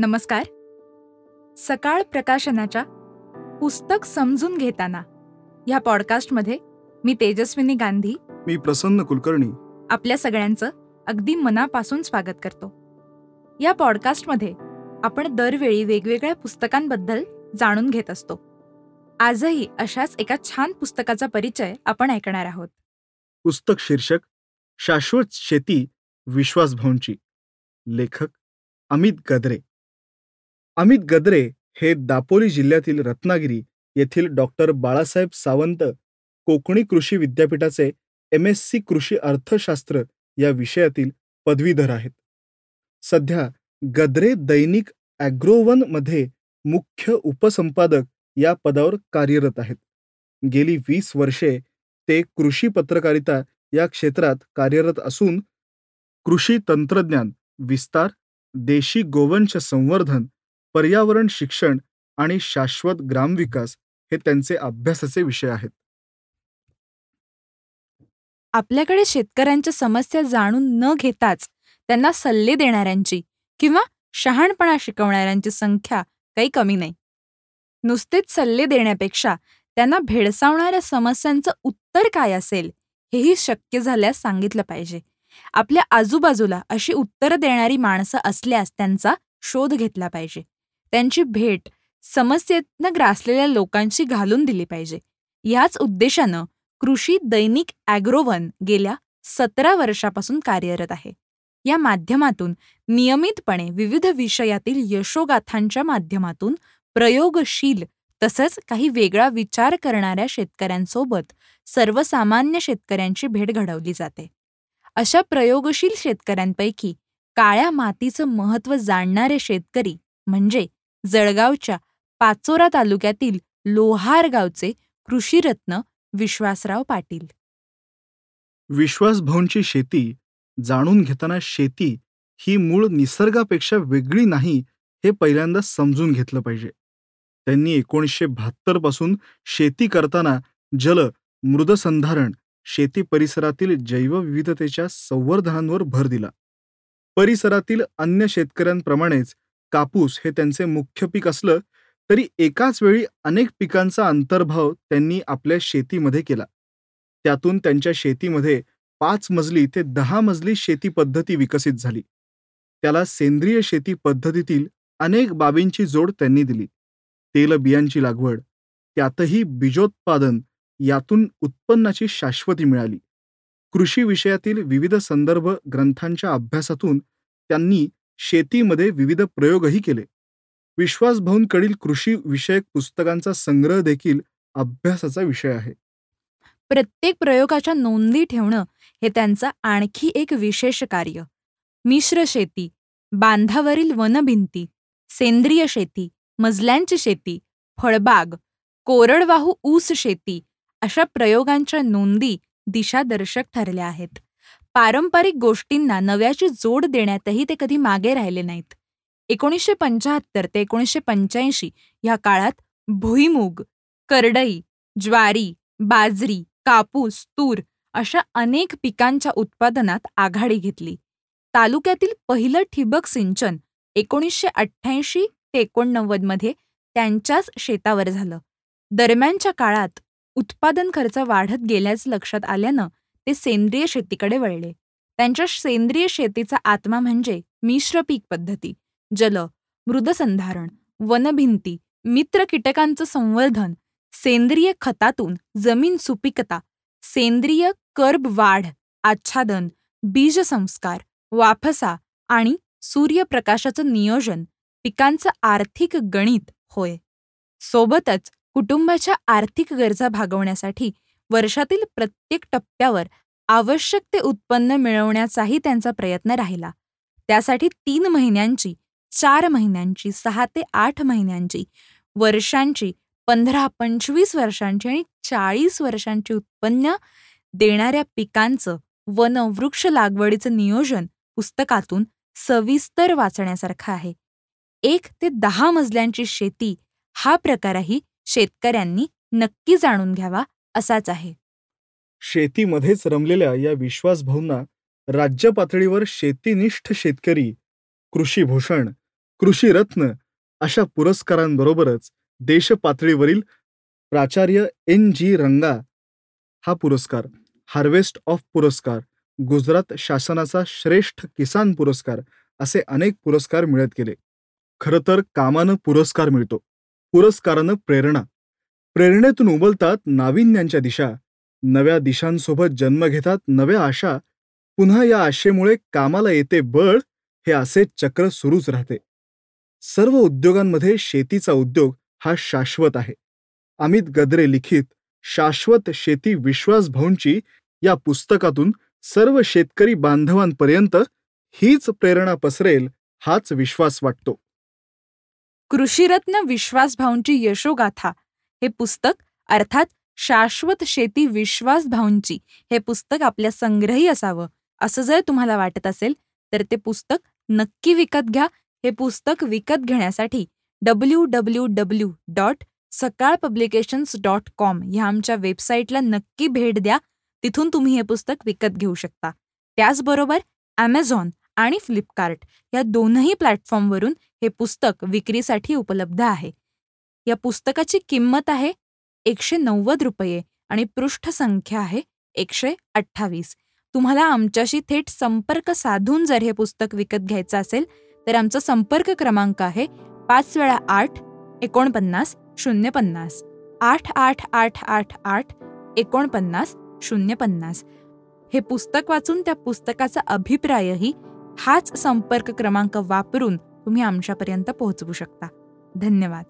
नमस्कार. सकाळ प्रकाशनाच्या पुस्तक समजून घेताना ह्या पॉडकास्टमध्ये मी तेजस्विनी गांधी. मी प्रसन्न कुलकर्णी. आपल्या सगळ्यांचं अगदी मनापासून स्वागत करतो. या पॉडकास्टमध्ये आपण दरवेळी वेगवेगळ्या पुस्तकांबद्दल जाणून घेत असतो. आजही अशाच एका छान पुस्तकाचा परिचय आपण ऐकणार आहोत. पुस्तक शीर्षक शाश्वत शेती विश्वास भाऊंची लेखक अमित गद्रे. अमित गद्रे हे दापोली जिल्ह्यातील रत्नागिरी येथील डॉक्टर बाळासाहेब सावंत कोकणी कृषी विद्यापीठाचे एम एस सी कृषी अर्थशास्त्र या विषयातील पदवीधर आहेत. सध्या गद्रे दैनिक ॲग्रोवनमध्ये मुख्य उपसंपादक या पदावर कार्यरत आहेत. गेली वीस वर्षे ते कृषी पत्रकारिता या क्षेत्रात कार्यरत असून कृषी तंत्रज्ञान विस्तार देशी गोवंश संवर्धन पर्यावरण शिक्षण आणि शाश्वत ग्रामविकास हे त्यांचे अभ्यासाचे विषय आहेत. आपल्याकडे शेतकऱ्यांच्या समस्या जाणून न घेताच त्यांना सल्ले देणाऱ्यांची किंवा शहाणपणा शिकवणाऱ्यांची संख्या काही कमी नाही. नुसतेच सल्ले देण्यापेक्षा त्यांना भेडसावणाऱ्या समस्यांचं उत्तर काय असेल हेही शक्य झाल्यास सांगितलं पाहिजे. आपल्या आजूबाजूला अशी उत्तरं देणारी माणसं असल्यास त्यांचा शोध घेतला पाहिजे. त्यांची भेट समस्येतनं ग्रासलेल्या लोकांशी घालून दिली पाहिजे. याच उद्देशानं कृषी दैनिक ॲग्रोवन गेल्या सतरा वर्षापासून कार्यरत आहे. या माध्यमातून नियमितपणे विविध विषयातील यशोगाथांच्या माध्यमातून प्रयोगशील तसंच काही वेगळा विचार करणाऱ्या शेतकऱ्यांसोबत सर्वसामान्य शेतकऱ्यांची भेट घडवली जाते. अशा प्रयोगशील शेतकऱ्यांपैकी काळ्या मातीचं महत्त्व जाणणारे शेतकरी म्हणजे जळगावच्या पाचोरा तालुक्यातील लोहार गावचे कृषीरत्न विश्वासराव पाटील. विश्वासभाऊंची शेती जाणून घेताना शेती ही मूळ निसर्गापेक्षा वेगळी नाही हे पहिल्यांदा समजून घेतलं पाहिजे. त्यांनी एकोणीसशे बहात्तरपासून शेती करताना जल मृदसंधारण शेती परिसरातील जैवविविधतेच्या संवर्धनांवर भर दिला. परिसरातील अन्य शेतकऱ्यांप्रमाणेच कापूस हे त्यांचे मुख्य पीक असलं तरी एकाच वेळी अनेक पिकांचा अंतर्भाव त्यांनी आपल्या शेतीमध्ये केला. त्यातून त्यांच्या शेतीमध्ये पाच मजली ते दहा मजली शेती पद्धती विकसित झाली. त्याला सेंद्रिय शेती पद्धतीतील अनेक बाबींची जोड त्यांनी दिली. तेलबियांची लागवड त्यातही बीजोत्पादन यातून उत्पन्नाची शाश्वती मिळाली. कृषी विषयातील विविध संदर्भ ग्रंथांच्या अभ्यासातून त्यांनी शेतीमध्ये विविध प्रयोगही केले. विश्वासभवनकडील कृषी विषयक पुस्तकांचा संग्रह देखील अभ्यासाचा विषय आहे. प्रत्येक प्रयोगाच्या नोंदी ठेवणं हे त्यांचं आणखी एक विशेष कार्य. मिश्र शेती बांधावरील वनभिंती सेंद्रिय शेती मजल्यांची शेती फळबाग कोरडवाहू ऊस शेती अशा प्रयोगांच्या नोंदी दिशादर्शक ठरल्या आहेत. पारंपरिक गोष्टींना नव्याची जोड देण्यातही ते कधी मागे राहिले नाहीत. एकोणीसशे पंचाहत्तर ते एकोणीसशे पंच्याऐंशी ह्या काळात भुईमूग करडई ज्वारी बाजरी कापूस तूर अशा अनेक पिकांच्या उत्पादनात आघाडी घेतली. तालुक्यातील पहिलं ठिबक सिंचन एकोणीसशे अठ्ठ्याऐंशी ते एकोणनव्वदमध्ये त्यांच्याच शेतावर झालं. दरम्यानच्या काळात उत्पादन खर्च वाढत गेल्याचं लक्षात आल्यानं ते सेंद्रिय शेतीकडे वळले. त्यांच्या सेंद्रिय शेतीचा आत्मा म्हणजे मिश्र पीक पद्धती जल मृदसंधारण वनभिंती मित्र कीटकांचं संवर्धन सेंद्रिय खतातून जमीन सुपिकता सेंद्रिय कर्ब वाढ आच्छादन बीजसंस्कार वाफसा आणि सूर्यप्रकाशाचं नियोजन पिकांचं आर्थिक गणित होय. सोबतच कुटुंबाच्या आर्थिक गरजा भागवण्यासाठी वर्षातील प्रत्येक टप्प्यावर आवश्यक ते उत्पन्न मिळवण्याचाही त्यांचा प्रयत्न राहिला. त्यासाठी तीन महिन्यांची चार महिन्यांची सहा ते आठ महिन्यांची वर्षांची पंधरा पंचवीस वर्षांची आणि चाळीस वर्षांची उत्पन्न देणाऱ्या पिकांचं वन वृक्ष लागवडीचं नियोजन पुस्तकातून सविस्तर वाचण्यासारखं आहे. एक ते दहा मजल्यांची शेती हा प्रकारही शेतकऱ्यांनी नक्की जाणून घ्यावा असाच आहे. शेतीमध्येच रमलेल्या या विश्वासभाऊंना राज्य पातळीवर शेतीनिष्ठ शेतकरी कृषीभूषण कृषीरत्न अशा पुरस्कारांबरोबरच देशपातळीवरील प्राचार्य एन जी रंगा हा पुरस्कार हार्वेस्ट ऑफ पुरस्कार गुजरात शासनाचा श्रेष्ठ किसान पुरस्कार असे अनेक पुरस्कार मिळत गेले. खरं तर कामानं पुरस्कार मिळतो. पुरस्कारानं प्रेरणा. प्रेरणेतून उबलतात नाविन्यांच्या दिशा. नव्या दिशांसोबत जन्म घेतात नव्या आशा. पुन्हा या आशेमुळे कामाला येते बळ हे असे चक्र सुरूच राहते. सर्व उद्योगांमध्ये शेतीचा उद्योग हा शाश्वत आहे. अमित गद्रे लिखित शाश्वत शेती विश्वास भाऊंची या पुस्तकातून सर्व शेतकरी बांधवांपर्यंत हीच प्रेरणा पसरेल हाच विश्वास वाटतो. कृषीरत्न विश्वासभाऊंची यशोगाथा. हे पुस्तक अर्थात शाश्वत शेती विश्वास भाऊंची हे पुस्तक आपल्या संग्रही असावं. असं जर तुम्हाला वाटत असेल तर ते पुस्तक नक्की विकत घ्या. हे पुस्तक विकत घेण्यासाठी W W W dot Sakal publications dot com ह्या आमच्या वेबसाईटला नक्की भेट द्या. तिथून तुम्ही हे पुस्तक विकत घेऊ शकता. त्याचबरोबर ॲमेझॉन आणि फ्लिपकार्ट या दोनही प्लॅटफॉर्मवरून हे पुस्तक विक्रीसाठी उपलब्ध आहे. या पुस्तकाची किंमत आहे एकशे नव्वद रुपये आणि पृष्ठसंख्या आहे एकशे अठ्ठावीस. तुम्हाला आमच्याशी थेट संपर्क साधून जर हे पुस्तक विकत घ्यायचं असेल तर आमचा संपर्क क्रमांक आहे पाच वेळा आठ एकोणपन्नास शून्य पन्नास आठ आठ आठ आठ आठ एकोणपन्नास शून्य पन्नास हे पुस्तक वाचून त्या पुस्तकाचा अभिप्रायही हाच संपर्क क्रमांक वापरून तुम्ही आमच्यापर्यंत पोहोचवू शकता. धन्यवाद.